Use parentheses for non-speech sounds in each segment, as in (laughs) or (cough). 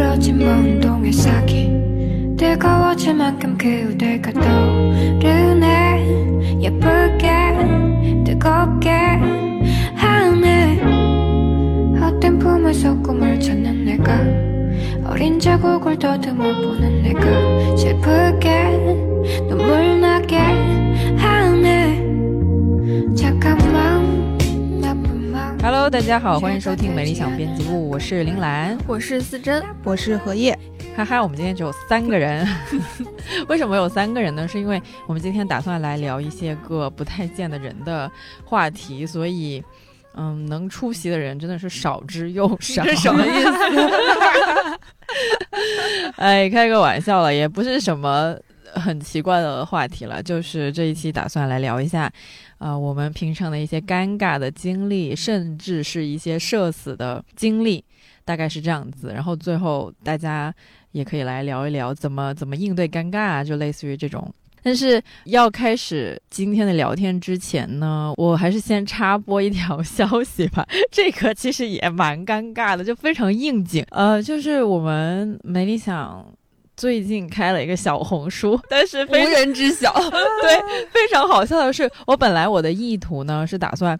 늘어진 먼동의 싹이 뜨거워질 만큼 그대가 떠오르네. 예쁘게 뜨겁게. 하네 헛된 품에서 꿈을 찾는 내가. 어린 자국을 더듬어 보는 내가. 슬프게 눈물 나게 Hello，大家好，欢迎收听《美理想编辑部》，我是林兰，我是思珍，我是荷叶，哈哈，我们今天只有三个人，(laughs) 为什么有三个人呢？是因为我们今天打算来聊一些个不太见的人的话题，所以，嗯，能出席的人真的是少之又少。这什么意思？(laughs) 哎，开个玩笑了，也不是什么很奇怪的话题了，就是这一期打算来聊一下，啊、我们平常的一些尴尬的经历，甚至是一些社死的经历，大概是这样子。然后最后大家也可以来聊一聊怎么怎么应对尴尬，就类似于这种。但是要开始今天的聊天之前呢，我还是先插播一条 (laughs) 消息吧。这个其实也蛮尴尬的，就非常应景。呃，就是我们没理想最近开了一个小红书，(laughs) 但是非无人知晓。(laughs) 对，非常好笑的是，我本来我的意图呢是打算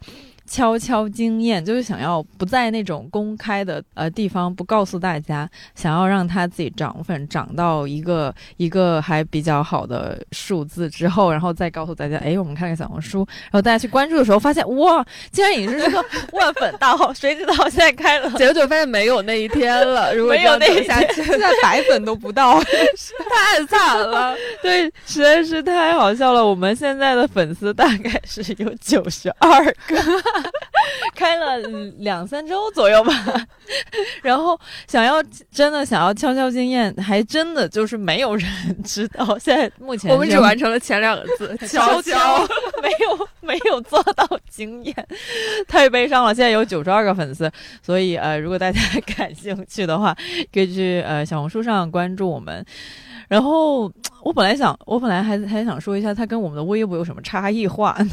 悄悄经验，就是想要不在那种公开的呃地方不告诉大家，想要让他自己涨粉涨到一个一个还比较好的数字之后，然后再告诉大家，哎，我们看看小红书，然后大家去关注的时候发现，哇，竟然已经是个万粉大号，谁知道现在开了。结果发现没有那一天了，(laughs) 如果没有那一这样走下，现在百粉都不到，太惨了。对，实在是太好笑了。我们现在的粉丝大概是有九十二个，(laughs) 开了嗯两三周左右吧。(laughs) 然后想要真的想要悄悄经验，还真的就是没有人知道。现在目前我们只完成了前两个字，(laughs) 悄悄。没有没有做到经验，太悲伤了。现在有九十二个粉丝，所以呃，如果大家感兴趣的话，可以去呃小红书上关注我们。然后我本来想，我本来还还想说一下，它跟我们的微博有什么差异化呢？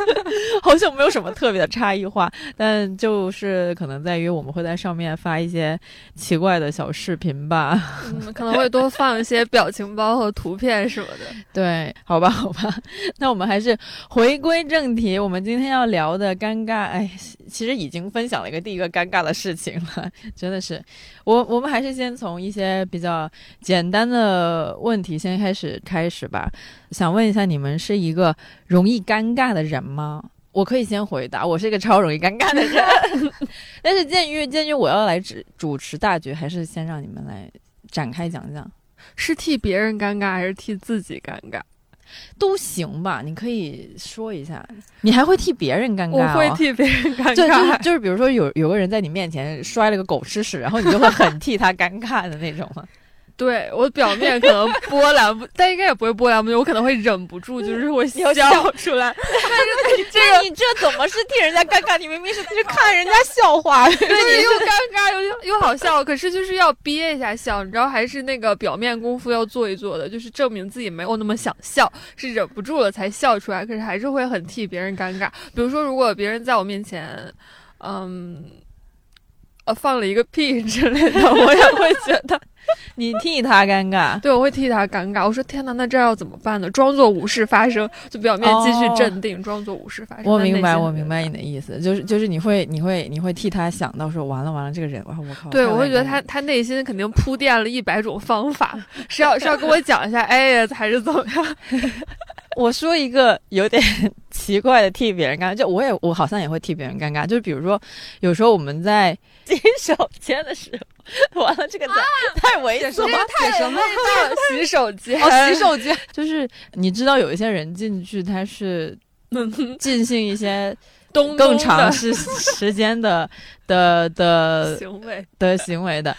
(laughs) 好像没有什么特别的差异化，但就是可能在于我们会在上面发一些奇怪的小视频吧。嗯，可能会多放一些表情包和图片什么的。(laughs) 对，好吧，好吧，(laughs) 那我们还是回归正题。我们今天要聊的尴尬，哎，其实已经分享了一个第一个尴尬的事情了，(laughs) 真的是。我我们还是先从一些比较简单的问题先开始开始吧。想问一下，你们是一个容易尴尬的人吗？我可以先回答，我是一个超容易尴尬的人。(laughs) 但是鉴于鉴于我要来主主持大局，还是先让你们来展开讲讲。是替别人尴尬还是替自己尴尬？都行吧，你可以说一下。(laughs) 你还会替别人尴尬、我哦？会替别人尴就就是。就是，比如说有有个人在你面前摔了个狗吃屎，然后你就会很替他尴尬的那种吗？对我表面可能 (laughs) 波澜不，但应该也不会波澜不惊，我可能会忍不住，就是我笑笑出来。(laughs) 但是这你这怎么是替人家尴尬？你明明是 (laughs) 是看人家笑话，就是又尴尬又又好笑，可是就是要憋一下笑，你知道，还是那个表面功夫要做一做的，就是证明自己没有那么想笑，是忍不住了才笑出来，可是还是会很替别人尴尬。比如说，如果别人在我面前，嗯，呃，放了一个屁之类的，我也会觉得，(laughs) 你替他尴尬。对我会替他尴尬。我说天哪，那这要怎么办呢？装作无事发生，就表面继续镇定，装作无事发生。我明白，我明白你的意思，就是就是你会你会你会替他想到说完了完了这个人，哇我靠！对，我会觉得他他内心肯定铺垫了一百种方法，(laughs) 是要是要跟我讲一下，哎呀，还是怎么样？(laughs) 我说一个有点奇怪的替别人尴尬，就我也我好像也会替别人尴尬，就是比如说有时候我们在洗手间的时候，完了这个太、太猥琐了，太什么洗手间？哦，洗手间，就是你知道有一些人进去他是进行一些 (laughs) 东更长时时间的的的行为，的行为的。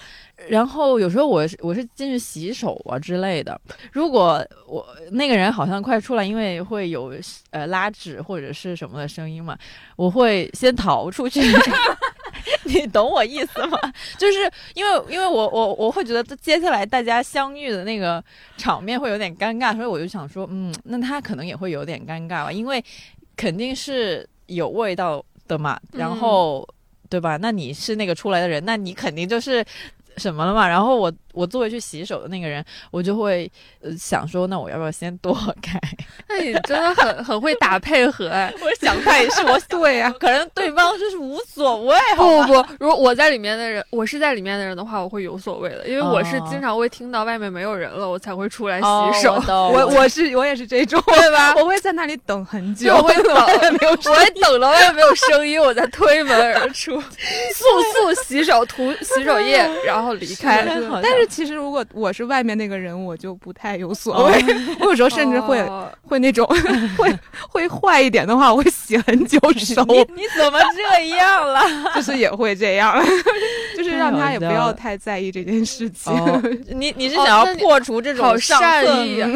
然后有时候我是我是进去洗手啊之类的，如果我那个人好像快出来，因为会有呃拉纸或者是什么的声音嘛，我会先逃出去。(laughs) 你懂我意思吗？就是因为因为我我我会觉得接下来大家相遇的那个场面会有点尴尬，所以我就想说，嗯，那他可能也会有点尴尬吧，因为肯定是有味道的嘛，然后。对吧？那你是那个出来的人，那你肯定就是什么了嘛，然后我我作为去洗手的那个人，我就会呃想说，那我要不要先躲开？(laughs) 那你真的很很会打配合哎。我想太是我 (laughs) 对呀、可能对方就是无所谓，不不不，如果我在里面的人，我是在里面的人的话，我会有所谓的，因为我是哦经常会听到外面没有人了，我才会出来哦洗手。(laughs) 我我我是我也是这种，对吧我会在那里等很久，我会等，没有我会等到外面没有声音，我再推门而出，速速洗手，涂洗手液，然后离开。是好像但是其实如果我是外面那个人，我就不太有所谓。我有时候甚至会、哦会那种会会坏一点的话，我会洗很久手，你你怎么这样了？(laughs) 就是也会这样，就是让他也不要太在意这件事情。哦，(laughs) 你你是哦想要破除这种善意啊！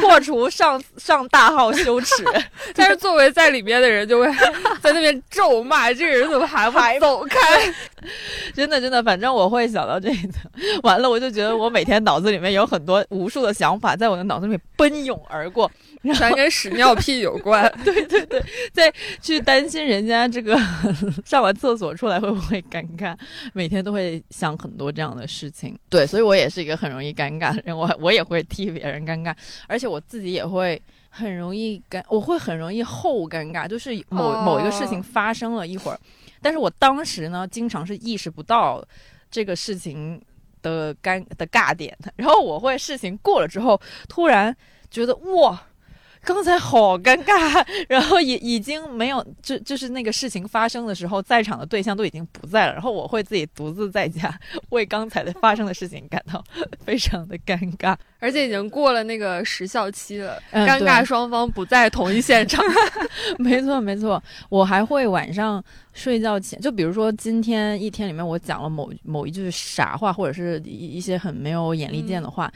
破除上上大号羞耻，(laughs) 但是作为在里面的人，就会在那边咒骂这个人怎么还不走开？(laughs) 真的真的，反正我会想到这一层。完了，我就觉得我每天脑子里面有很多无数的想法在我的脑子里面奔涌而过，全跟屎尿屁有关。(laughs) 对对对，在去担心人家这个 (laughs) 上完厕所出来会不会尴尬，每天都会想很多这样的事情。对，所以我也是一个很容易尴尬的人，我我也会替别人尴尬，而且我自己也会。很容易尴，我会很容易后尴尬，就是某、哦某一个事情发生了一会儿，但是我当时呢，经常是意识不到这个事情的尴的尬点。的，然后我会事情过了之后，突然觉得哇，刚才好尴尬，然后也已经没有，就就是那个事情发生的时候，在场的对象都已经不在了，然后我会自己独自在家 (laughs) 为刚才的发生的事情感到非常的尴尬。而且已经过了那个时效期了，嗯尴尬双方不在同一现场。没错，没错，我还会晚上睡觉前，就比如说今天一天里面我讲了某某一句傻话，或者是一一些很没有眼力见的话。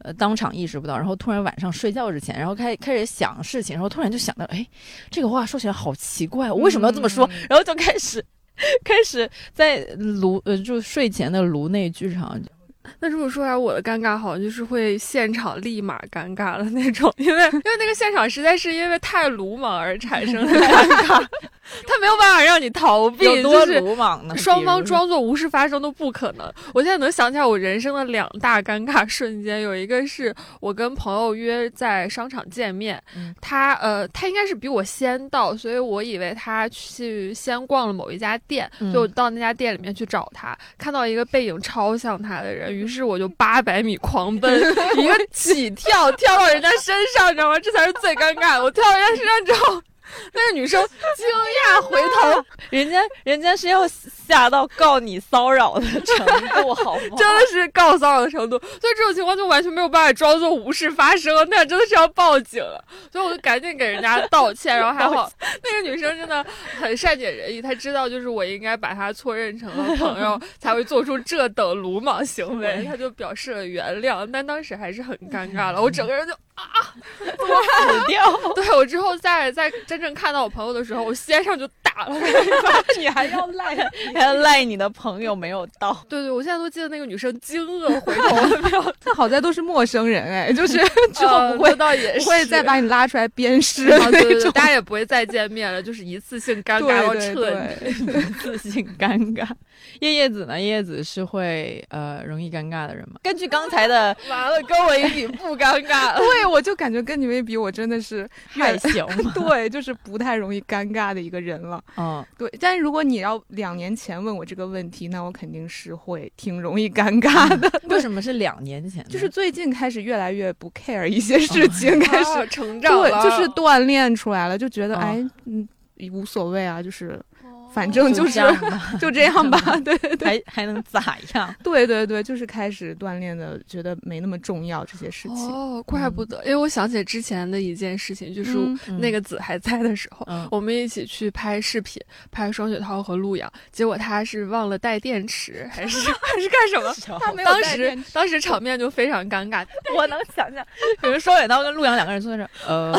呃，当场意识不到，然后突然晚上睡觉之前，然后开开始想事情，然后突然就想到，哎，这个话说起来好奇怪，我为什么要这么说？嗯然后就开始开始在颅呃，就睡前的颅内剧场，那这么说来，我的尴尬好像就是会现场立马尴尬的那种，因为因为那个现场实在是因为太鲁莽而产生的尴尬，(laughs) (laughs) 他没有办法让你逃避，有多就是鲁莽呢？双方装作无事发生都不可能。我现在能想起来我人生的两大尴尬瞬间，有一个是我跟朋友约在商场见面，嗯他呃他应该是比我先到，所以我以为他去先逛了某一家店，嗯就到那家店里面去找他，看到一个背影超像他的人，于是我就八百米狂奔，(laughs) 一个起跳跳到人家身上，你知道吗？这才是最尴尬的。我跳到人家身上之后。(laughs) 那个女生惊讶回头，人家人家是要吓到告你骚扰的程度，好吗？(laughs) 真的是告骚扰的程度，所以这种情况就完全没有办法装作无事发生，那真的是要报警了。所以我就赶紧给人家道歉，然后还好那个女生真的很善解人意，她知道就是我应该把她错认成了朋友，(laughs) 才会做出这等鲁莽行为，她就表示了原谅，但当时还是很尴尬了，我整个人就啊死掉。对我之后在在真正看到我朋友的时候，我先上就打了。你还要赖，还要赖你的朋友没有到。对对，我现在都记得那个女生惊愕回头的表情，那好在都是陌生人哎，就是之后不会、呃这倒也不是会再把你拉出来鞭尸啊，对对，大家也不会再见面了，就是一次性尴尬到彻底。对，自信尴尬。叶叶子呢？叶子是会呃容易尴尬的人吗？根据刚才的完了，跟我一比不尴尬了。对，我就感觉跟你们一比，我真的是害羞嘛，(laughs) 对，就是不太容易尴尬的一个人了。嗯，对，但是如果你要两年前问我这个问题，那我肯定是会挺容易尴尬的。为什么是两年前？就是最近开始越来越不 care 一些事情，(laughs) 开始、啊成长了，对，就是锻炼出来了，就觉得、哦哎，嗯，无所谓啊，就是哦反正就是这样吧，(laughs) 就这样吧。对对对还还能咋样？对对对，就是开始锻炼的，觉得没那么重要这些事情。哦，怪不得，因为我想起之前的一件事情，就是嗯那个子还在的时候，嗯我们一起去拍视频，拍双雪涛和陆阳，结果他是忘了带电池，还是 (laughs) 还是干什么？他没有当时当时场面就非常尴尬，(laughs) 我能想象，比如双雪涛跟陆阳两个人坐在这儿，呃，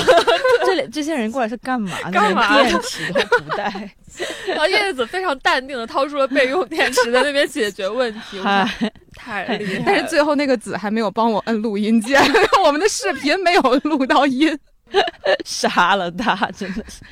这里这些人过来是干嘛的？干嘛连电池都不带。(laughs) 然后叶子非常淡定的掏出了备用电池，在那边解决问题，太厉害了。但是最后那个子还没有帮我摁录音键，(laughs) 我们的视频没有录到音。(laughs) 杀了他，真的是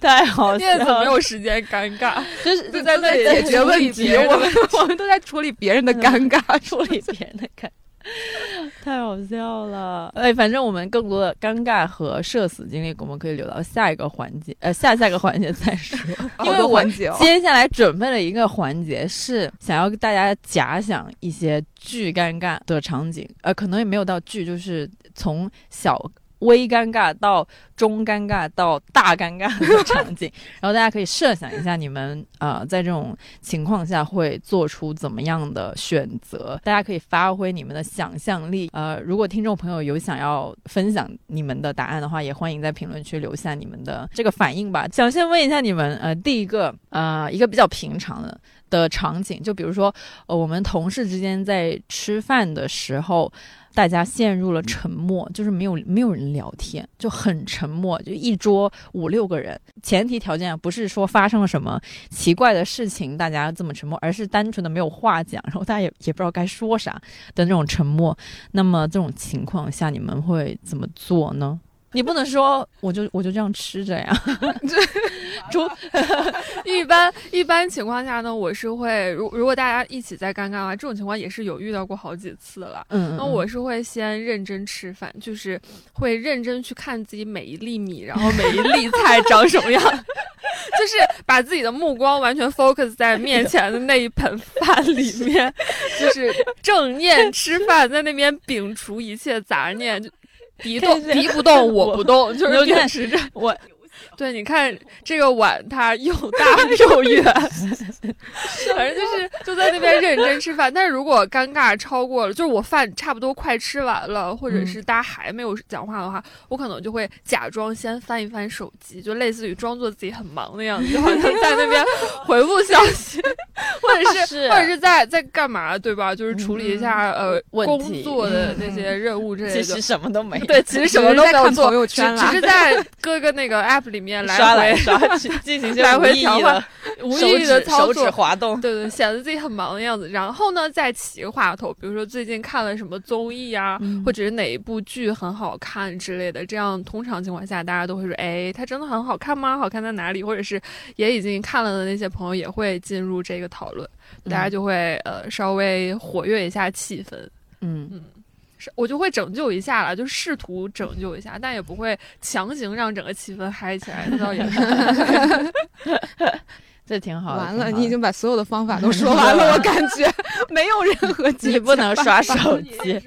太好笑叶子没。有时间尴尬，就是就在那里解决问题，我们我们都在处理别人的尴尬，处理别人的尴，(laughs) 太好笑了。哎，反正我们更多的尴尬和社死经历，我们可以留到下一个环节，呃，下下个环节再说。(laughs) 因为我环节哦。接下来准备了一个环节，是想要大家假想一些巨尴尬的场景，呃，可能也没有到巨，就是从小微尴尬到中尴尬到大尴尬的场景，然后大家可以设想一下，你们呃在这种情况下会做出怎么样的选择？大家可以发挥你们的想象力。呃，如果听众朋友有想要分享你们的答案的话，也欢迎在评论区留下你们的这个反应吧。想先问一下你们，呃，第一个呃一个比较平常的的场景，就比如说，呃，我们同事之间在吃饭的时候，大家陷入了沉默，就是没有没有人聊天，就很沉默，就一桌五六个人。前提条件啊不是说发生了什么奇怪的事情，大家这么沉默，而是单纯的没有话讲，然后大家也也不知道该说啥的那种沉默。那么这种情况下，你们会怎么做呢？你不能说我就我就这样吃着呀，(laughs) (laughs) 猪 (laughs) 一般一般情况下呢，我是会如如果大家一起在尴尬的话，这种情况也是有遇到过好几次了。嗯，那我是会先认真吃饭，就是会认真去看自己每一粒米，然后每一粒菜长什么样，就是把自己的目光完全 focus 在面前的那一盆饭里面，就是正念吃饭，在那边摒除一切杂念，就敌动敌不动 (laughs) 我不动，(laughs) 就是秉持着。我对，你看这个碗，它又大 (laughs) 又圆，反正就是就在那边认真吃饭。但是如果尴尬超过了，就是我饭差不多快吃完了，或者是大家还没有讲话的话，我可能就会假装先翻一翻手机，就类似于装作自己很忙的样子，就好像在那边 (laughs) 回复消息，(laughs) 或者是是或者是在在干嘛，对吧？就是处理一下、呃工作的那些任务之类的。其实什么都没有，对，其实什么都没有做只是在看朋，友圈只是在各个那个 app 里面来刷来回刷去进行一些来回调换无手意义的指手指操作。滑动。对对，显得自己很忙的样子。然后呢，再起个话头，比如说最近看了什么综艺啊，嗯或者是哪一部剧很好看之类的。这样通常情况下，大家都会说：“哎，它真的很好看吗？好看在哪里？”或者是也已经看了的那些朋友也会进入这个讨论，大家就会呃稍微活跃一下气氛。嗯嗯，是我就会拯救一下了，就试图拯救一下，但也不会强行让整个气氛嗨起来，那倒也是。(laughs) 这挺好的。完了，挺好的你已经把所有的方法都说完了，(laughs) 我感觉没有任何 (laughs) 解你不能刷手机。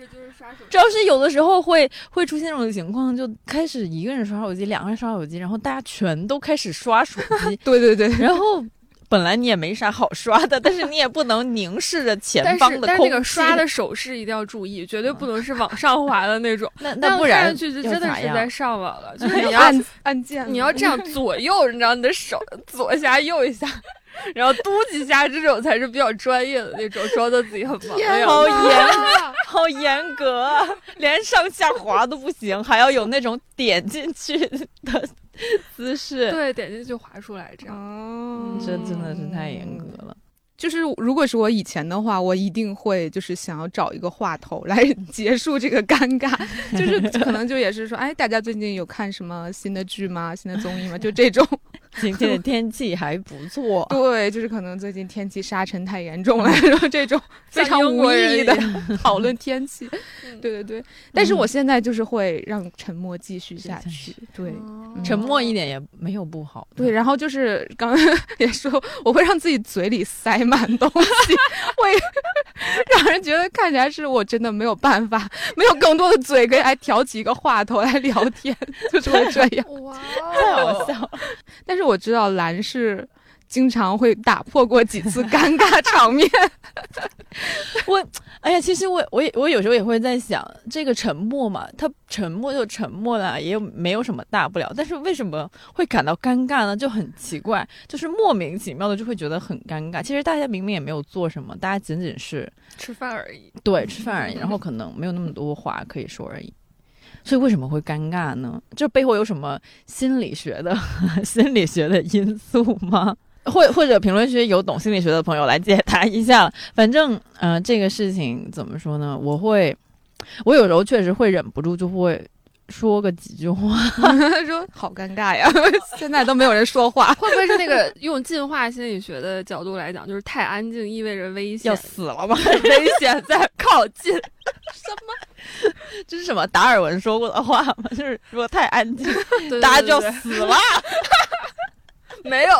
主要是有的时候会会出现这种情况，就开始一个人刷手机，两个人刷手机，然后大家全都开始刷手机，对对对，然后本来你也没啥好刷的，但是你也不能凝视着前但方是但是那个的空气刷的手势一定要注意，绝对不能是往上滑的那种，(laughs) 那那那不然看上去就真的是在上网了。就是 (laughs) 你要按按键，你要这样左右，你知道你的手左一下右一下。然后嘟几下，这种才是比较专业的那种，装的自己很忙。好严，(laughs) 好严格啊，连上下滑都不行，还要有那种点进去的姿势。对，点进去划出来，这样。哦，这真的是太严格了。就是如果是我以前的话，我一定会就是想要找一个话头来 (laughs) 结束这个尴尬，就是 (laughs) 可能就也是说，哎，大家最近有看什么新的剧吗？新的综艺吗？就 (laughs) 这种，今天的天气还不错，对，就是可能最近天气沙尘太严重了，然后这种非常无意义的讨论天气，嗯对对对。但是我现在就是会让沉默继续下下去，对。哦沉默一点也没有不好。对，然后就是刚刚也说，我会让自己嘴里塞满东西，会 (laughs) 让人觉得看起来是我真的没有办法，没有更多的嘴可以来挑起一个话头来聊天，就是会这样。哇，太好笑了。但是我知道蓝是经常会打破过几次 (laughs) 尴尬场面，(laughs) 我哎呀，其实我我也我有时候也会在想，这个沉默嘛，他沉默就沉默了，也有没有什么大不了。但是为什么会感到尴尬呢？就很奇怪，就是莫名其妙的就会觉得很尴尬。其实大家明明也没有做什么，大家仅仅是吃饭而已。对吃饭而已，然后可能没有那么多话可以说而已。所以为什么会尴尬呢？这背后有什么心理学的 (laughs) 心理学的因素吗？或或者评论区有懂心理学的朋友来解答一下。反正，呃，这个事情怎么说呢？我会，我有时候确实会忍不住就会说个几句话。他 (laughs) 说好尴尬呀，(laughs) 现在都没有人说话。会不会是那个用进化心理学的角度来讲，就是太安静意味着危险要，死了吗？(laughs) 危险在靠近？什么这是什么达尔文说过的话吗？就是如果太安静，对大家就死了。没有。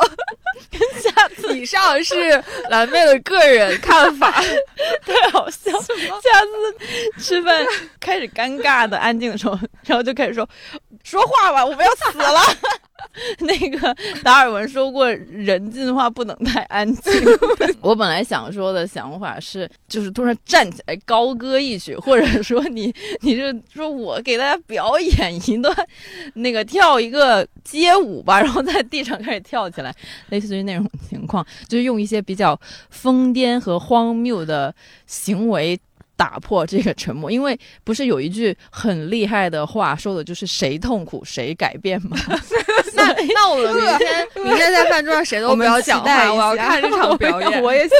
(laughs) 以上是蓝妹的个人看法。(laughs) 太好笑了！下次吃饭开始尴尬的安静的时候，然后就开始说说话吧，我们要死了。(laughs) 那个达尔文说过，人进化不能太安静。(laughs) 我本来想说的想法是，就是突然站起来高歌一曲，或者说你你就说我给大家表演一段那个跳一个街舞吧，然后在地上开始跳起来，类似于那种情况，就是用一些比较疯癫和荒谬的行为。打破这个沉默，因为不是有一句很厉害的话，说的就是谁痛苦谁改变吗？(laughs) 那那我们明天明天在饭桌上谁都不要讲话，我要看这场表演。(laughs) 我也想。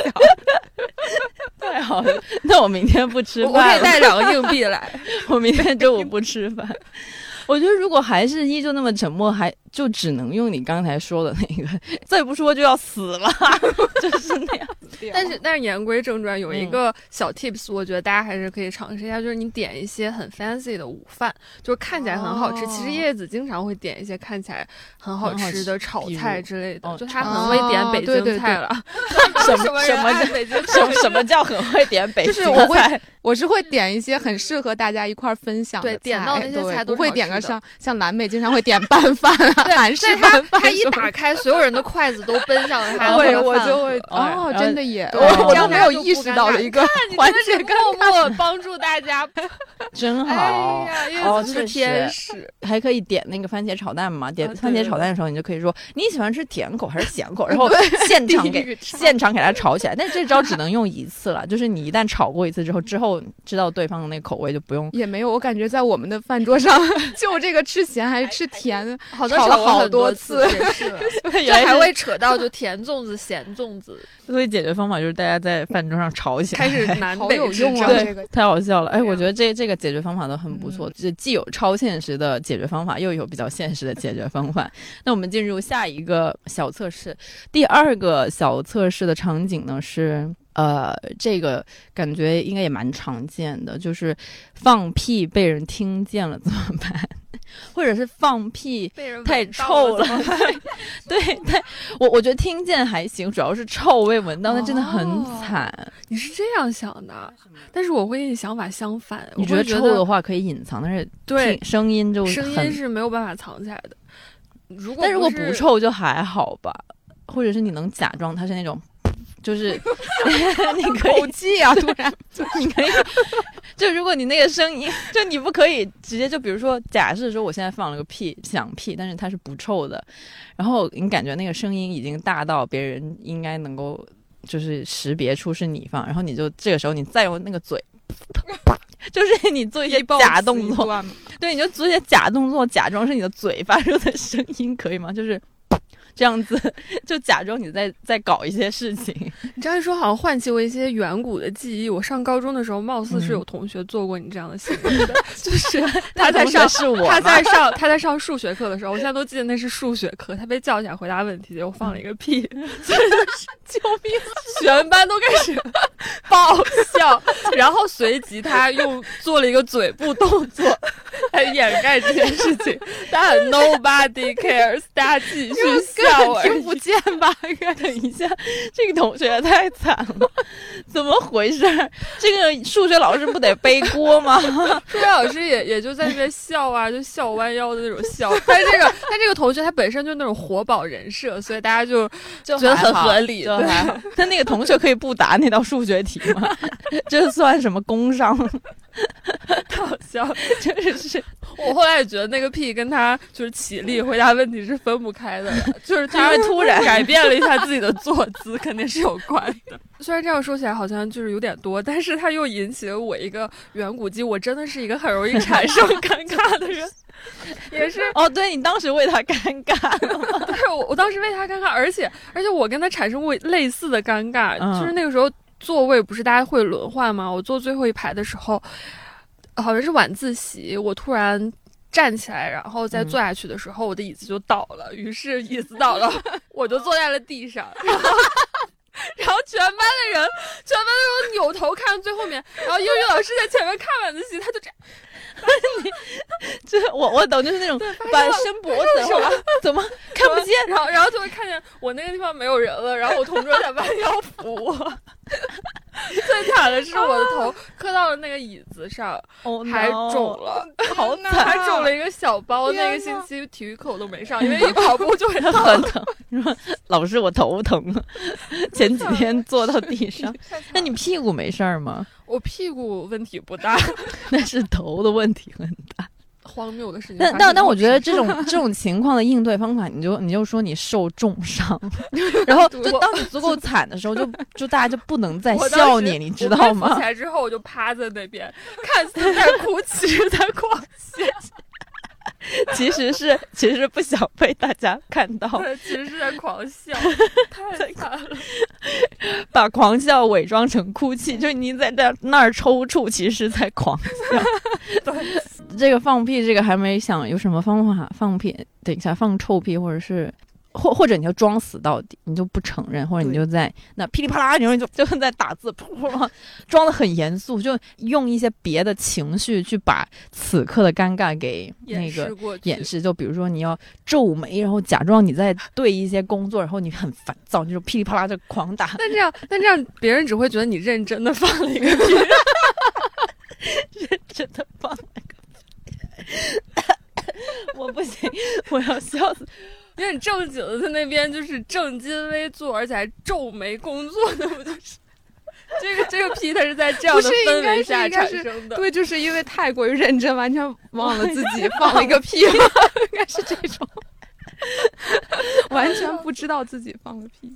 太好了，那我明天不吃我我可以，带两个硬币来。(laughs) 我明天中午不吃饭。我觉得如果还是依旧那么沉默，还就只能用你刚才说的那个，(laughs) 再不说就要死了，(laughs) 就是那样。但是但是言归正传，有一嗯个小 tips，我觉得大家还是可以尝试一下，就是你点一些很 fancy 的午饭，就是看起来很好吃。哦其实叶子经常会点一些看起来很好吃吃的炒菜之类的，哦就他很会点北京菜了。什 (laughs) 什么什么叫北京什么什么叫很会点北就是京我会菜？我是会点一些很适合大家一块儿分享的对点到那些对菜都不会点个像像蓝妹经常会点拌饭啊，(laughs) 韩式拌饭他一打开，所有人的筷子都奔向了他的会我就会哦真的耶，我都没有意识到的一个你环节是默默帮助大家。(laughs) 真好哎。呀，哦叶子是天使。还可以点那个番茄炒蛋嘛？点番茄炒蛋的时候，你就可以说你喜欢吃甜口还是咸口，然后现场给现场给他炒起来。但这招只能用一次了，(laughs) 就是你一旦炒过一次之后，之后知道对方的那个口味就不用。也没有，我感觉在我们的饭桌上，(laughs) 就这个吃咸还是吃甜，好像炒了好多次，次也是，就 (laughs) 原来是还会扯到就甜粽子、咸粽子，所以解决方法就是大家在饭桌上吵起来，开始南好北之有用啊太好笑了。哎，我觉得这这个解决方法都很不错，这既有超现实的解决方法，又有比较现实的解决方法。那我们进入下一个小测试，第二个小测试的场景呢是。呃，这个感觉应该也蛮常见的，就是放屁被人听见了怎么办？(laughs) 或者是放屁被人太臭了 (laughs) 对，(laughs) 太我我觉得听见还行，主要是臭味闻到，那真的很哦惨。你是这样想的，但是我会跟你想法相反。你觉得臭的话可以隐藏，但是对声音就声音是没有办法藏起来的。如果但如果不不臭就还好吧，或者是你能假装它是那种，就是 (laughs) 你可以口气啊，突然你可以，就如果你那个声音，就你不可以直接就比如说，假设说我现在放了个屁，响屁，但是它是不臭的，然后你感觉那个声音已经大到别人应该能够就是识别出是你放，然后你就这个时候你再用那个嘴。(laughs) 就是你做一些假动，作，对，你就做一些假动作，假装是你的嘴发出的声音，可以吗？就是这样子，就假装你在在搞一些事情。(laughs) 你这样一说，好像唤起我一些远古的记忆。我上高中的时候，貌似是有同学做过你这样的行为的，(laughs) 就是他在上是我，(laughs) 他在上他在上数学课的时候，我现在都记得那是数学课，他被叫起来回答问题，结果放了一个屁，所以就是救命！全班都开始爆笑，然后随即他又做了一个嘴部动作来掩盖这件事情，但 nobody cares，大家继续笑而已。听不见吧？(laughs) 等一下，这个同学也太惨了，(laughs) 怎么回事儿？这个数学老师不得背锅吗？(laughs) 数学老师也也就在那边笑啊，就笑弯腰的那种笑。他这个他这个同学他本身就那种活宝人设，所以大家就就觉得很合理就还好。他那个同学可以不答那道数学题吗？这算什么工伤？(laughs) 好笑。(laughs) 真的是 (laughs) 我后来也觉得那个屁跟他就是起立回答问题是分不开的，就是他就是突然改变了一下自己的坐姿，肯定是有关的。虽然这样说起来好像就是有点多，但是他又引起了我一个远古记，我真的是一个很容易产生尴尬的人，也是哦，对你当时为他尴尬，对我，我当时为他尴尬，而且而且我跟他产生过类似的尴尬，嗯就是那个时候座位不是大家会轮换吗？我坐最后一排的时候，好像是晚自习，我突然站起来，然后再嗯坐下去的时候，我的椅子就倒了，于是椅子倒了，(laughs) 我就坐在了地上。(laughs) 然后全班的人，全班的人扭头看最后面，然后英语老师在前面看晚自习，他就这样，(laughs) 就是我我懂，就是那种弯伸脖子，然后怎么看不见？然后然后就会看见我那个地方没有人了，然后我同桌在弯腰扶我。最惨的是我的头磕到了那个椅子上，哦还肿，了，好 (laughs) 惨还，肿了一个小包。那个星期体育课我都没上，因为一 (laughs) 跑步就会疼。很疼。你说老师，我头疼了，前几天坐到地上。那你屁股没事儿吗？我屁股问题不大，(laughs) 那是头的问题很大。荒谬的事情发但。但但我觉得这种 (laughs) 这种情况的应对方法，你就你就说你受重伤，(laughs) 然后就当你足够惨的时候，(laughs) 就就大家就不能再笑你，你知道吗起？来之后，我就趴在那边，看似在哭，其实在狂笑。其实是其实是不想被大家看到，对，其实是在狂笑，太惨了。把狂笑伪装成哭泣，就是你在那那儿抽搐，其实是在狂笑。这个放屁，这个还没想有什么方法放屁。等一下放臭屁，或者是或或者你就装死到底，你就不承认，或者你就在那噼里啪啦，然后你就 (laughs) 就在打字，噗噗噗，装的很严肃，就用一些别的情绪去把此刻的尴尬给那个掩饰，就比如说你要皱眉，然后假装你在对一些工作，然后你很烦躁，你就噼里啪啦就狂打。但这样，但这样别人只会觉得你认真的放了一个屁。(laughs) (laughs) 认真的放 (laughs) 我不行，我要笑死。有点正经的在那边就是正襟危坐，而且还皱眉工作的，不就是？这个这个屁，它是在这样的不是应该是氛围下产生的。对，就是因为太过于认真，完全忘了自己放了一个屁了，(laughs) 应该是这种，(laughs) 完全不知道自己放了屁。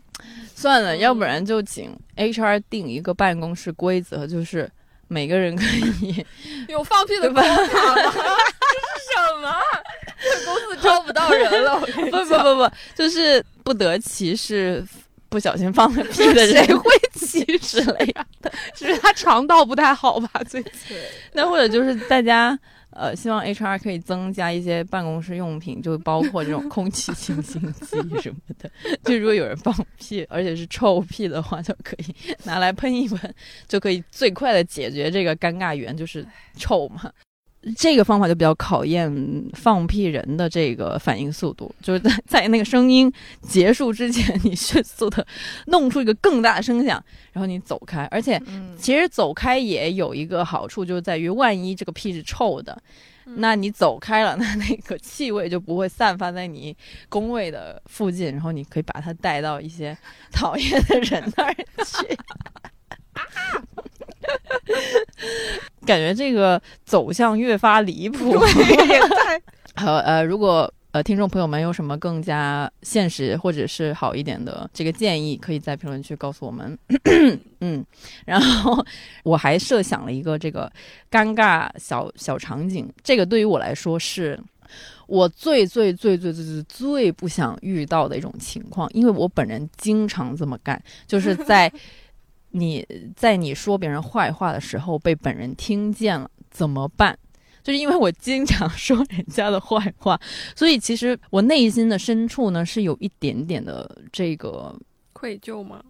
算了，要不然就请 HR 定一个办公室规则，就是每个人可以有放屁的？这是什么？这公司招不到人了。不不不不，就是不得歧视不小心放了屁的人，谁会歧视了呀？(laughs) 只是他肠道不太好吧？最近那或者就是大家呃，希望 HR 可以增加一些办公室用品，就包括这种 (laughs) 空气清新剂什么的。就如果有人放屁，而且是臭屁的话，就可以拿来喷一喷，就可以最快的解决这个尴尬源，就是臭嘛。这个方法就比较考验放屁人的这个反应速度，就是在在那个声音结束之前，你迅速的弄出一个更大的声响，然后你走开，而且嗯，其实走开也有一个好处，就是在于万一这个屁是臭的，嗯。那你走开了，那那个气味就不会散发在你工位的附近，然后你可以把它带到一些讨厌的人那儿去。(laughs) (laughs) 感觉这个走向越发离谱。(laughs) (laughs) 好，呃，如果呃听众朋友们有什么更加现实或者是好一点的这个建议，可以在评论区告诉我们。(coughs) 嗯，然后我还设想了一个这个尴尬小小场景，这个对于我来说是。我最最最最最最最不想遇到的一种情况，因为我本人经常这么干，就是在你在你说别人坏话的时候被本人听见了，怎么办？就是因为我经常 (laughs) 说人家的坏话，所以其实我内心的深处呢是有一点点的这个愧疚吗？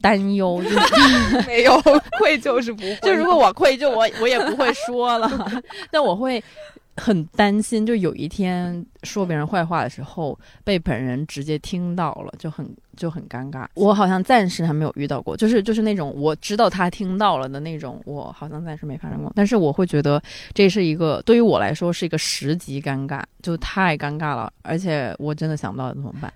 担忧，就是 (laughs) 没有愧疚是不会。(laughs) 就如果我愧疚，我我也不会说了，(laughs) 但我会很担心，就有一天说别人坏话的时候被本人直接听到了，就很就很尴尬。我好像暂时还没有遇到过，就是就是那种我知道他听到了的那种，我好像暂时没发生过。但是我会觉得这是一个对于我来说是一个十级尴尬，就太尴尬了，而且我真的想不到怎么办。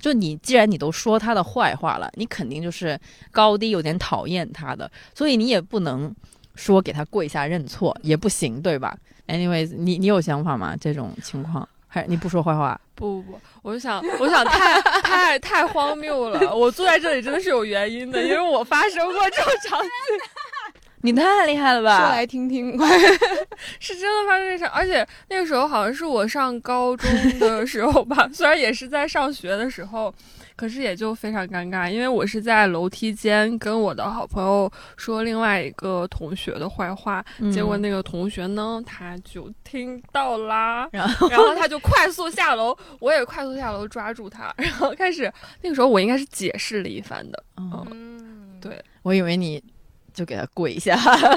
就你既然你都说他的坏话了，你肯定就是高低有点讨厌他的，所以你也不能说给他跪下认错，也不行，对吧？Anyways，你你有想法吗？这种情况，还你不说坏话？不不不，我就想，我想太 (laughs) 太太荒谬了。我坐在这里真的是有原因的，因为我发生过这种场景。你太厉害了吧！说来听听。(laughs) 是真的发生这事，而且那个时候好像是我上高中的时候吧，(laughs) 虽然也是在上学的时候，可是也就非常尴尬，因为我是在楼梯间跟我的好朋友说另外一个同学的坏话，嗯。结果那个同学呢他就听到啦，然后？然后他就快速下楼，我也快速下楼抓住他，(laughs) 然后开始那个时候我应该是解释了一番的，嗯嗯，对，我以为你就给他跪一下，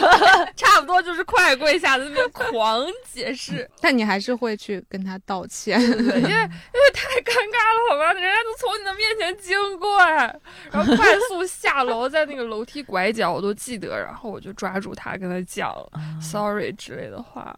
(laughs) 差不多就是快跪下的那边狂解释。(laughs) 但你还是会去跟他道歉。因为 (laughs) 因为太尴尬了，好吧？人家都从你的面前经过，哎然后快速下楼，在那个楼梯拐角我都记得，然后我就抓住他跟他讲 sorry 之类的话。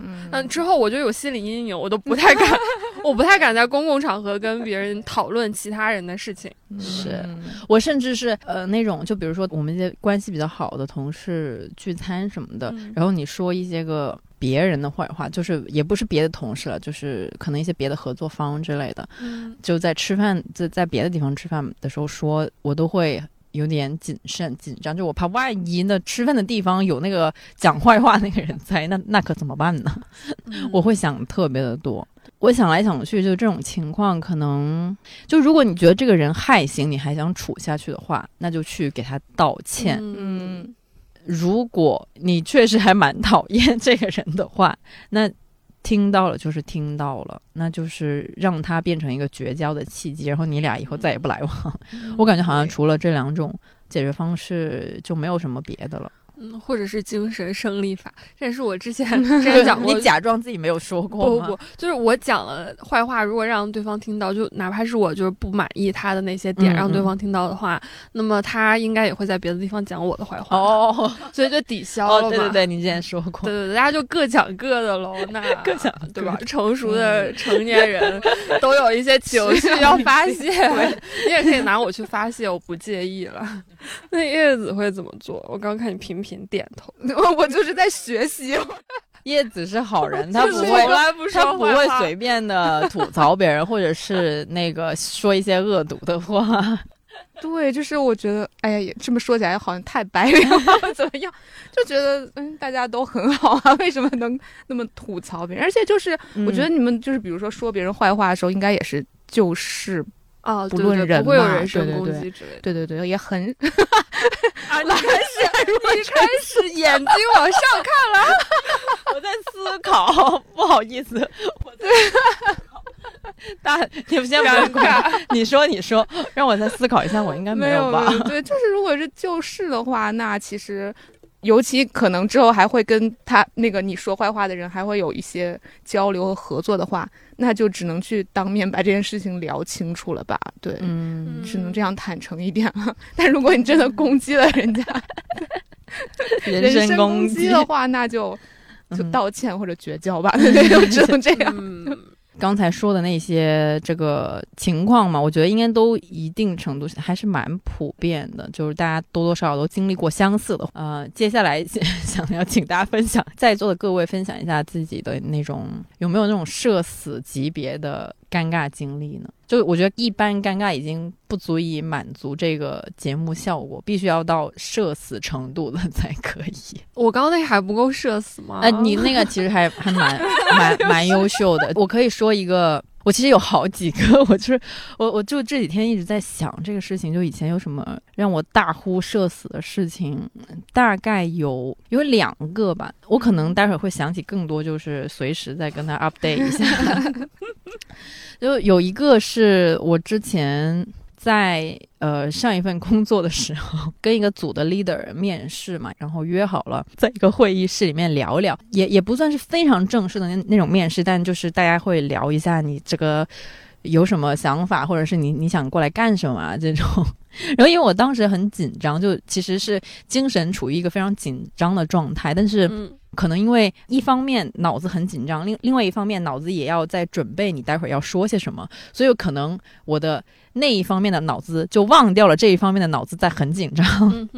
嗯嗯，之后我就有心理阴影，我都不太敢，(laughs) 我不太敢在公共场合跟别人讨论其他人的事情。是嗯我甚至是呃那种，就比如说我们一些关系比较好的同事聚餐什么的，嗯然后你说一些个别人的坏话，就是也不是别的同事了，就是可能一些别的合作方之类的，嗯就在吃饭在在别的地方吃饭的时候说，我都会。有点谨慎紧张，就我怕万一呢吃饭的地方有那个讲坏话那个人在，那那可怎么办呢？嗯我会想特别的多。我想来想去，就这种情况，可能就如果你觉得这个人害行，你还想处下去的话，那就去给他道歉。嗯嗯如果你确实还蛮讨厌这个人的话，那听到了就是听到了，那就是让他变成一个绝交的契机，然后你俩以后再也不来往。我感觉好像除了这两种解决方式，就没有什么别的了。嗯，或者是精神胜利法，这也是我之前 (laughs) 之前讲过你假装自己没有说过吗？不不不，就是我讲了坏话，如果让对方听到，就哪怕是我就是不满意他的那些点，嗯嗯让对方听到的话，那么他应该也会在别的地方讲我的坏话，哦所以就抵消了哦，对对对，你之前说过。对对对，大家就各讲各的喽。那 (laughs) 各讲对吧？成熟的成年人 (laughs) 都有一些情绪要发泄，你也可以拿我去发泄，我不介意了。那叶子会怎么做？我刚看你频频点头，(laughs) 我我就是在学习。(laughs) 叶子是好人，(laughs) 他不从会，来不说他不会随便的吐槽别人，或者是那个说一些恶毒的话。对，就是我觉得，哎呀，也这么说起来好像太白脸了，怎么样？就觉得嗯，大家都很好啊，为什么能那么吐槽别人？而且就是，我觉得你们就是比如说说别人坏话的时候，应该也是就事，啊，不对对论人不会有嘛人身攻对对对击之类的。对对对，也很 (laughs) 啊，你开始，你开始眼睛往上看了。(laughs) 我在思考，不好意思，我在思考。(laughs) 大，你们先不用管，你说你说，让我再思考一下，我应该没有吧？没有对，就是如果是就事的话，那其实。尤其可能之后还会跟他那个你说坏话的人还会有一些交流和合作的话，那就只能去当面把这件事情聊清楚了吧？对，嗯，只能这样坦诚一点了。但如果你真的攻击了人家，(laughs) 人身身攻击的话，那就就嗯道歉或者绝交吧。对对，就只能这样。嗯，刚才说的那些这个情况嘛，我觉得应该都一定程度还是蛮普遍的，就是大家多多少少都经历过相似的。呃，接下来 (laughs) 想要请大家分享，在座的各位分享一下自己的那种有没有那种社死级别的尴尬经历呢？就我觉得一般尴尬已经不足以满足这个节目效果，必须要到社死程度的才可以。(laughs) 我刚刚那还不够社死吗？呃，你那个其实还还蛮蛮蛮优秀的。(laughs) 我可以说一个，我其实有好几个，(laughs) 我就是我我就这几天一直在想这个事情，就以前有什么让我大呼社死的事情，大概有有两个吧。我可能待会儿会想起更多，就是随时再跟他 update 一下。(laughs) (laughs) 就有一个是我之前在呃上一份工作的时候，跟一个组的 leader 面试嘛，然后约好了在一个会议室里面聊聊，也也不算是非常正式的那那种面试，但就是大家会聊一下你这个有什么想法，或者是你你想过来干什么啊这种。(laughs) 然后因为我当时很紧张，就其实是精神处于一个非常紧张的状态，但是嗯可能因为一方面脑子很紧张，另另外一方面脑子也要在准备你待会儿要说些什么，所以可能我的那一方面的脑子就忘掉了这一方面的脑子在很紧张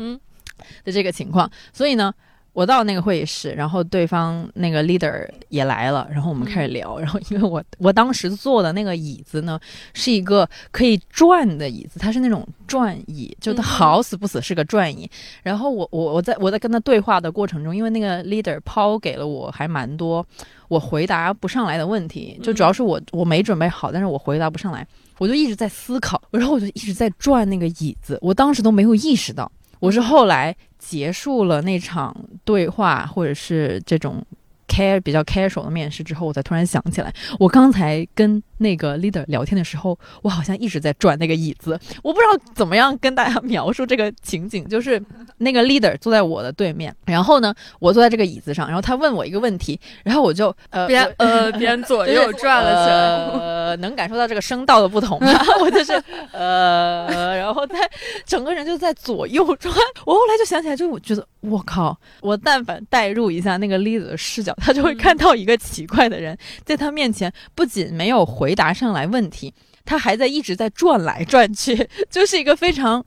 的这个情况，所以呢。我到那个会议室，然后对方那个 leader 也来了，然后我们开始聊。然后因为我我当时坐的那个椅子呢，是一个可以转的椅子，它是那种转椅，就它嗯好死不死是个转椅。然后我我我在我在跟他对话的过程中，因为那个 leader 抛给了我还蛮多我回答不上来的问题，就主要是我我没准备好，但是我回答不上来，我就一直在思考，然后我就一直在转那个椅子，我当时都没有意识到。我是后来结束了那场对话，或者是这种 care 比较 casual 的面试之后，我才突然想起来，我刚才跟那个 leader 聊天的时候，我好像一直在转那个椅子。我不知道怎么样跟大家描述这个情景，就是 (laughs) 那个 leader 坐在我的对面，然后呢，我坐在这个椅子上，然后他问我一个问题，然后我就呃边呃 (laughs) 边左右转了起来。呃，(laughs) 能感受到这个声道的不同吗？我就是呃，然后在整个人就在左右转。我后来就想起来，就我觉得我靠，我但凡代入一下那个 leader 的视角，他就会看到一个奇怪的人在他面前，不仅没有回答上来问题，他还在一直在转来转去，(laughs) 就是一个非常。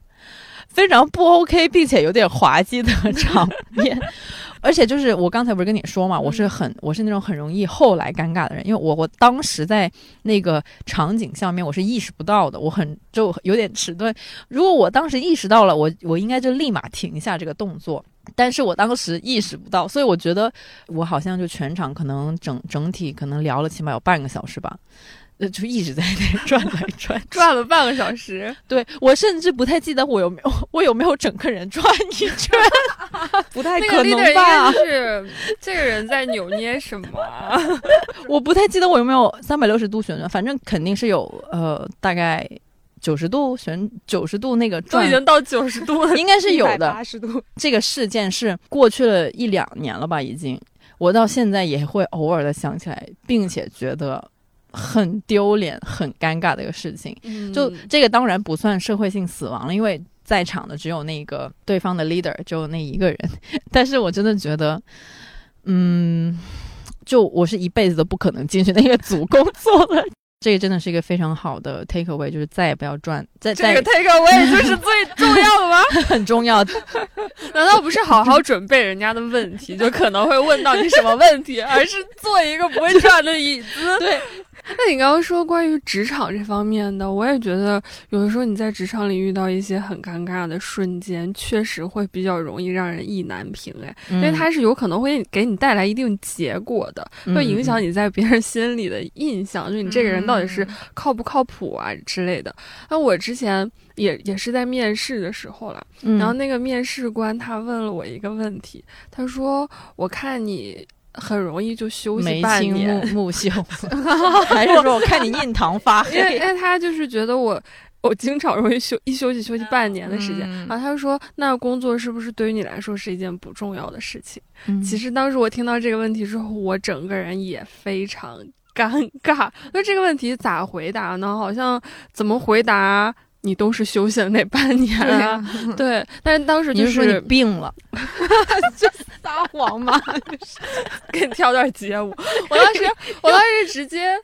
非常不 OK，并且有点滑稽的场面，(laughs) 而且就是我刚才不是跟你说嘛，我是很我是那种很容易后来尴尬的人，因为我我当时在那个场景下面我是意识不到的，我很就有点迟钝。如果我当时意识到了，我我应该就立马停下这个动作。但是我当时意识不到，所以我觉得我好像就全场可能整整体可能聊了起码有半个小时吧，呃，就一直在那转来 (laughs) 转。转了半个小时，对我甚至不太记得我有没有我有没有整个人转一圈，(laughs) 不太那个可能吧该？是这个人在扭捏什么啊？(laughs) 我不太记得我有没有三百六十度旋转，反正肯定是有呃大概九十度旋九十度那个都转已，经到九十度了，应该是有的。八十度。这个事件是过去了一两年了吧，已经，我到现在也会偶尔的想起来，并且觉得很丢脸、很尴尬的一个事情。就嗯这个当然不算社会性死亡了，因为在场的只有那个对方的 leader，只有那一个人。但是我真的觉得，嗯，就我是一辈子都不可能进去那个组工作的。(laughs) 这个真的是一个非常好的 take away，就是再也不要赚，再再这个 take away 就是最重要的吗？(laughs) 很重要的。(laughs) 难道不是好好准备人家的问题，就可能会问到你什么问题，而是做一个不会转的椅子？对，(laughs) 那你刚刚说关于职场这方面的，我也觉得有的时候你在职场里遇到一些很尴尬的瞬间，确实会比较容易让人意难平。哎，因为它是有可能会给你带来一定结果的，会影响你。在别人心里的印象，就你这个人到底是靠不靠谱啊之类的。那我之前也也是在面试的时候了。嗯然后那个面试官他问了我一个问题，他说：“我看你很容易就休息半年目，目秀，(laughs) 还是说我看你印堂发因为因黑？为他就是觉得我我经常容易休一休息休息半年的时间。嗯然后他就说：“那工作是不是对于你来说是一件不重要的事情？”嗯其实当时我听到这个问题之后，我整个人也非常尴尬。那这个问题咋回答呢？好像怎么回答你都是休息了那半年对啊。对，但是当时就你是说你病了？(laughs) 就撒谎嘛？给你跳段街舞，(laughs) 我当时我当时直接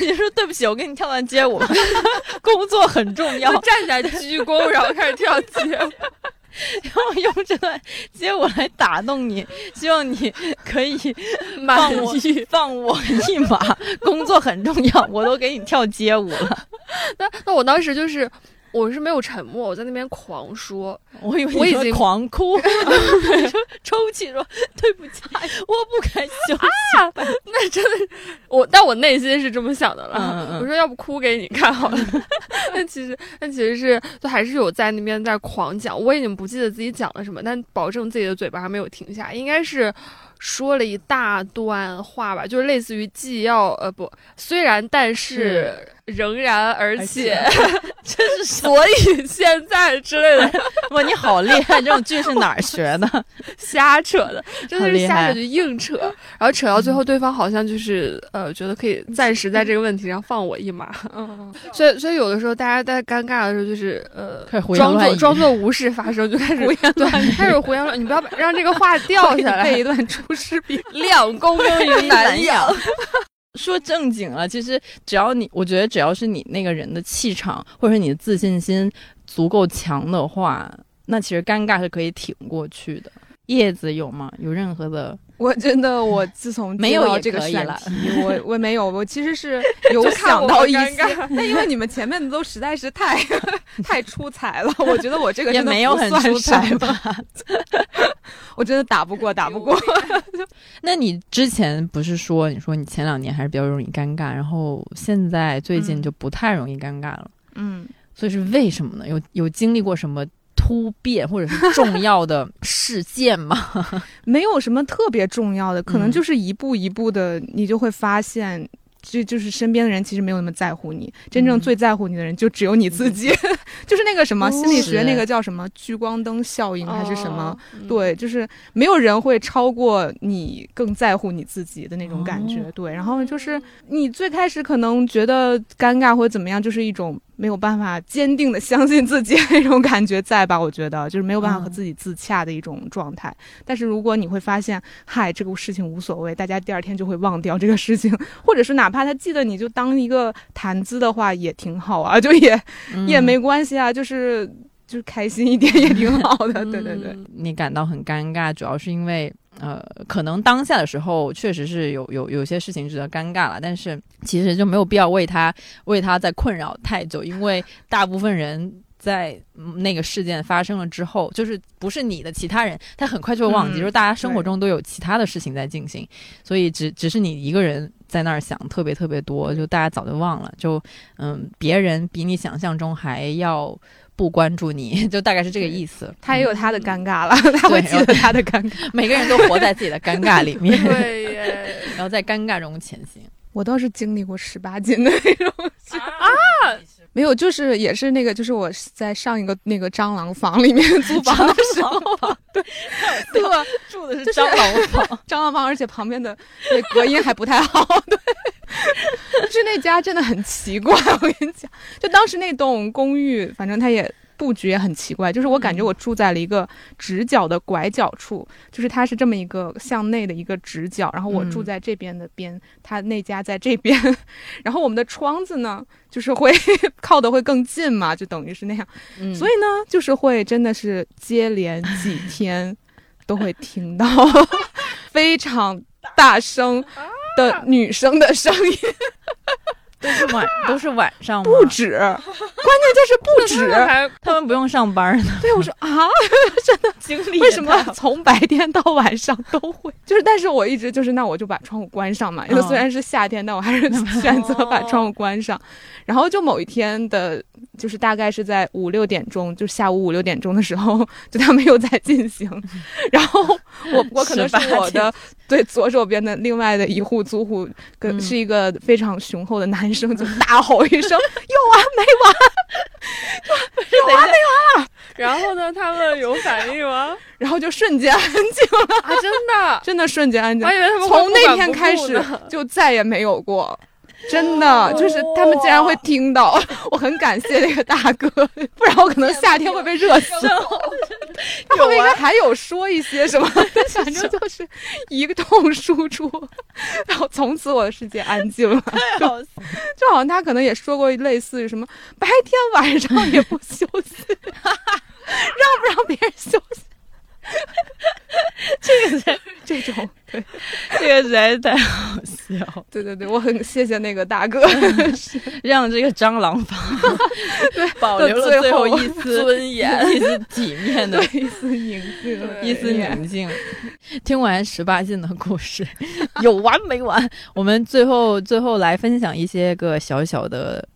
你说对不起，我给你跳段街舞，(laughs) 工作很重要就，站起来鞠躬，然后开始跳街舞。然后用这段街舞来打动你，希望你可以满放我意。放我一马。工作很重要，我都给你跳街舞了。(laughs) 那那我当时就是，我是没有沉默，我在那边狂说，(laughs) 我以为我已经狂哭，(laughs) 抽泣说对不起，我不该休息。那真的是我，但我内心是这么想的了。嗯嗯我说要不哭给你看好了。但其实，但其实是就还是有在那边在狂讲，我已经不记得自己讲了什么，但保证自己的嘴巴还没有停下，应该是。说了一大段话吧，就是类似于既要呃不，虽然但是仍然而且，这 (laughs) 是所以现在之类的。(laughs) 哇？你好厉害！这种句是哪儿学的？(laughs) 瞎扯的，真的是瞎扯就硬扯，然后扯到最后，对方好像就是呃觉得可以暂时在这个问题上放我一马，嗯，所以所以有的时候大家在尴尬的时候就是呃装作装作无事发生，就开始胡言对乱语。开始胡言乱语，你不要把让这个话掉下来。背一，段出师表。两公公于南阳。说正经了，其实只要你，我觉得只要是你那个人的气场或者是你的自信心足够强的话，那其实尴尬是可以挺过去的。叶子有吗？有任何的？我真的，我自从没有这个选题，我我没有，我其实是 (laughs) 有想到一尴些，但因为你们前面的都实在是太 (laughs) 太出彩了，我觉得我这个也没有很出彩吧？我真的打不过，打不过。(laughs) (laughs) 那你之前不是说，你说你前两年还是比较容易尴尬，然后现在最近嗯就不太容易尴尬了，嗯，所以是为什么呢？有有经历过什么突变或者是重要的 (laughs) 事件吗？没有什么特别重要的，可能嗯就是一步一步的，你就会发现。这就是身边的人其实没有那么在乎你，真正嗯。最在乎你的人就只有你自己，(laughs) 就是那个什么哦心理学那个叫什么聚光灯效应还是什么，对，就是没有人会超过你更在乎你自己的那种感觉。哦。对，然后就是你最开始可能觉得尴尬或者怎么样，就是一种没有办法坚定的相信自己那种感觉在吧？我觉得就是没有办法和嗯自己自洽的一种状态。但是如果你会发现，嗨，这个事情无所谓，大家第二天就会忘掉这个事情，或者是哪怕他记得你就当一个谈资的话，也挺好啊，就也、(laughs) 也嗯没关系啊，就是。就是开心一点也挺好的，对对对。嗯你感到很尴尬，主要是因为呃，可能当下的时候确实是有有有些事情值得尴尬了，但是其实就没有必要为他为他在困扰太久，因为大部分人。在嗯那个事件发生了之后，就是不是你的其他人，他很快就会忘记，嗯就是大家生活中都有其他的事情在进行，所以只只是你一个人在那儿想特别特别多，就大家早就忘了，就嗯，别人比你想象中还要不关注你，(laughs) 就大概是这个意思。他也有他的尴尬了，(laughs) 他会对记得他的尴尬。(laughs) 每个人都活在自己的尴尬里面，对，然后在尴尬中前行。我倒是经历过十八斤的那种。啊，没有，就是也是那个，就是我在上一个那个蟑螂房里面租房的时候，对 (laughs) 对，(laughs) 住的是蟑螂房，(laughs) 蟑螂房，而且旁边的对隔音还不太好，对，就是那家真的很奇怪，我跟你讲，就当时那栋公寓，反正它也。布局也很奇怪，就是我感觉我住在了一个直角的拐角处，就是它是这么一个向内的一个直角，然后我住嗯。在这边的边，它那家在这边，(laughs) 然后我们的窗子呢，就是会 (laughs) 靠的会更近嘛，就等于是那样，嗯。所以呢，就是会真的是接连几天都会听到 (laughs) 非常大声的女生的声音，都是晚 (laughs) 都是晚上吗？不止，关键就是不止。还他们不用上班呢，(laughs) 对，我说啊，(laughs) 经历为什么从白天到晚上都会？就是，但是我一直就是，那我就把窗户关上嘛。因为嗯虽然是夏天，但我还是选择把窗户关上。然后就某一天的，就是大概是在五六点钟，就下午五六点钟的时候，就他们又在进行。然后我我可能是我的对左手边的另外的一户租户，跟嗯是一个非常雄厚的男生，就大吼一声：“ (laughs) 有完没完？(laughs) 有完没完然后呢？他们有反应吗？然后就瞬间安静了，啊，真的，(laughs) 真的瞬间安静我。以为他们从那天开始就再也没有过。真的，就是他们竟然会听到，(laughs) 我很感谢那个大哥，(laughs) 不然我可能夏天会被热死。(laughs) 他后面应该还有说一些什么，反正就是一通输出，然后从此我的世界安静了。就好就好像他可能也说过类似于什么白天晚上也不休息，让不让别人休息？(laughs) 这个才这种，对这个实在是太好笑，对对对，我很谢谢那个大哥。(laughs) 让这个蟑螂房对保留了最后一丝尊严一丝体面的，一丝宁静，一丝宁静。听完十八禁的故事，(laughs) 有完没完？我们最后最后来分享一些个小小的。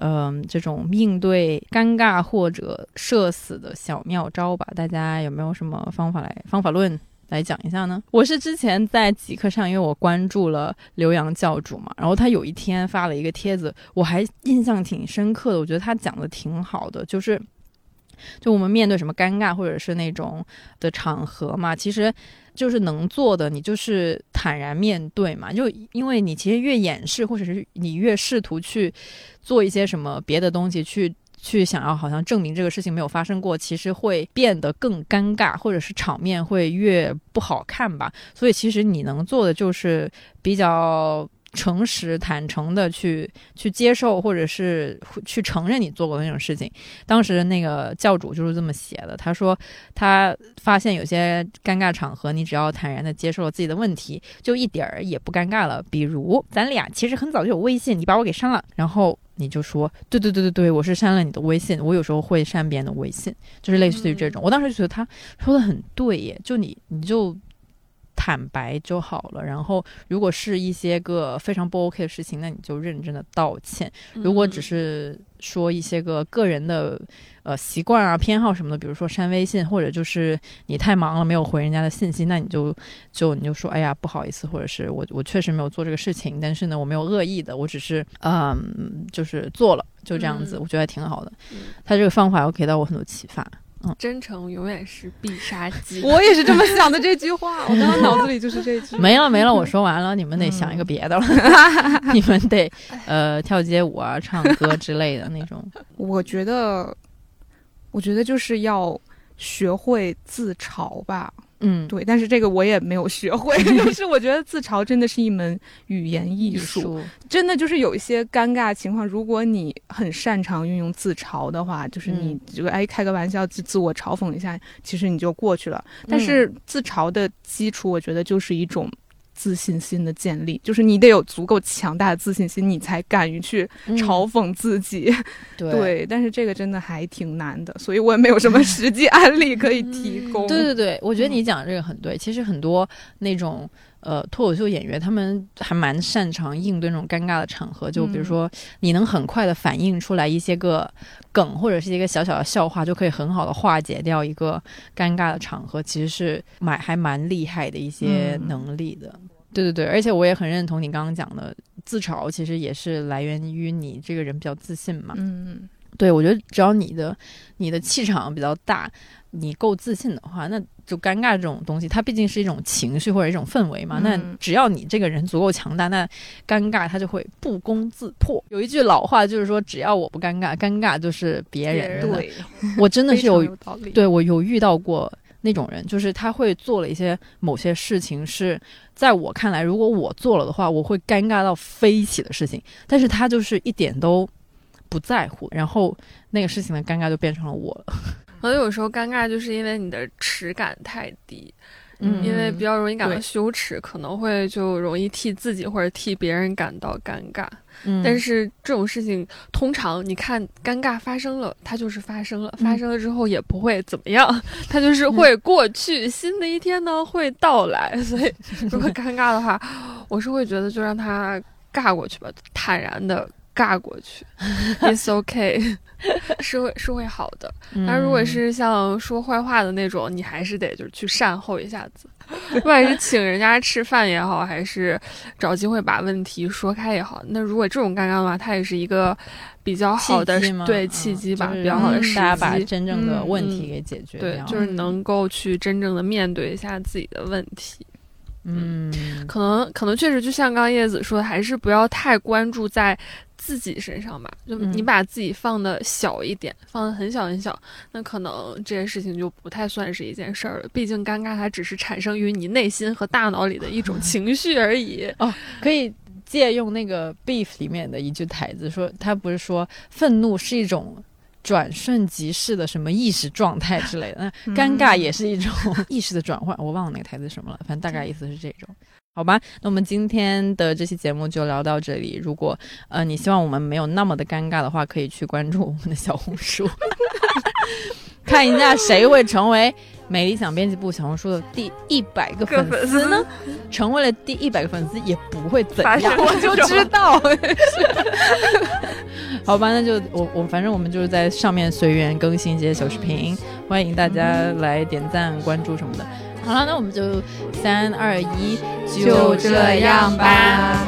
嗯，这种应对尴尬或者社死的小妙招吧，大家有没有什么方法来方法论来讲一下呢？我是之前在极客上，因为我关注了刘洋教主嘛，然后他有一天发了一个帖子，我还印象挺深刻的，我觉得他讲的挺好的，就是就我们面对什么尴尬或者是那种的场合嘛，其实就是能做的，你就是坦然面对嘛。就因为你其实越掩饰，或者是你越试图去做一些什么别的东西去。去想要好像证明这个事情没有发生过，其实会变得更尴尬，或者是场面会越不好看吧。所以其实你能做的就是比较诚实坦诚的去去接受，或者是去承认你做过的那种事情。当时那个教主就是这么写的，他说他发现有些尴尬场合，你只要坦然的接受了自己的问题，就一点儿也不尴尬了。比如咱俩其实很早就有微信，你把我给删了，然后你就说对对对对对，我是删了你的微信，我有时候会删别人的微信，就是类似于这种。我当时觉得他说的很对耶，就你你就。坦白就好了。然后，如果是一些个非常不 OK 的事情，那你就认真的道歉。如果只是说一些个个人的呃习惯啊、偏好什么的，比如说删微信，或者就是你太忙了没有回人家的信息，那你就就你就说，哎呀，不好意思，或者是我我确实没有做这个事情，但是呢，我没有恶意的，我只是嗯，就是做了，就这样子，我觉得还挺好的。他这个方法又给到我很多启发。嗯，真诚永远是必杀技。我也是这么想的，这句话，(laughs) 我刚刚脑子里就是这句。没了没了，我说完了，你们得想一个别的了。(laughs) 你们得呃跳街舞啊、唱歌之类的那种。我觉得，我觉得就是要学会自嘲吧。嗯，对，但是这个我也没有学会。(laughs) 就是我觉得自嘲真的是一门语言艺术，真的就是有一些尴尬情况，如果你很擅长运用自嘲的话，就是你这个哎开个玩笑自自我嘲讽一下，其实你就过去了。但是自嘲的基础，我觉得就是一种。自信心的建立，就是你得有足够强大的自信心，你才敢于去嘲讽自己。(laughs) 对，但是这个真的还挺难的，所以我也没有什么实际案例可以提供。对对对，我觉得你讲的这个很对。其实很多那种呃脱口秀演员，他们还蛮擅长应对那种尴尬的场合。就比如说，你能很快的反应出来一些个梗，或者是一个小小的笑话，就可以很好的化解掉一个尴尬的场合。其实是蛮还蛮厉害的一些能力的。对对对，而且我也很认同你刚刚讲的，自嘲其实也是来源于你这个人比较自信嘛。嗯，对，我觉得只要你的你的气场比较大，你够自信的话，那就尴尬这种东西，它毕竟是一种情绪或者一种氛围嘛。那只要你这个人足够强大，那尴尬它就会不攻自破。有一句老话就是说，只要我不尴尬，尴尬就是别人的。对，我真的是有，对我有遇到过。那种人就是他会做了一些某些事情，是在我看来，如果我做了的话，我会尴尬到飞起的事情。但是他就是一点都不在乎，然后那个事情的尴尬就变成了我了。(laughs) 可能有时候尴尬就是因为你的耻感太低。嗯，因为比较容易感到羞耻，可能会就容易替自己或者替别人感到尴尬。嗯，但是这种事情通常你看，尴尬发生了，它就是发生了，发生了之后也不会怎么样，(laughs) 它就是会过去，新的一天呢会到来。(laughs) 所以如果尴尬的话，(laughs) 我是会觉得就让它尬过去吧，坦然的。尬过去，(laughs) It's okay，(laughs) 是会是会好的。但如果是像说坏话的那种，你还是得就是去善后一下子，(laughs) 不管是请人家吃饭也好，还是找机会把问题说开也好。那如果这种尴尬的话，它也是一个比较好的对契机吧，比较好的时机，大家把真正的问题给解决对，就是能够去真正的面对一下自己的问题。嗯，可能可能确实就像刚刚叶子说的，还是不要太关注在。自己身上吧，就你把自己放的小一点，放的很小很小，那可能这件事情就不太算是一件事儿了。毕竟尴尬它只是产生于你内心和大脑里的一种 (laughs) 情绪而已。哦，可以借用那个《Beef》里面的一句台词，说他不是说愤怒是一种转瞬即逝的什么意识状态之类的，那尴尬也是一种 (laughs) 意识的转换。我忘了那个台词什么了，反正大概意思是这种。好吧，那我们今天的这期节目就聊到这里。如果呃你希望我们没有那么的尴尬的话，可以去关注我们的小红书，(laughs) 看一下谁会成为美理想编辑部小红书的第一百个粉丝呢，成为了第一百个粉丝也不会怎样，我就知道。(laughs) 好吧，那就我我反正我们就是在上面随缘更新一些小视频，欢迎大家来点赞、关注什么的。好了，那我们就三二一，就这样吧。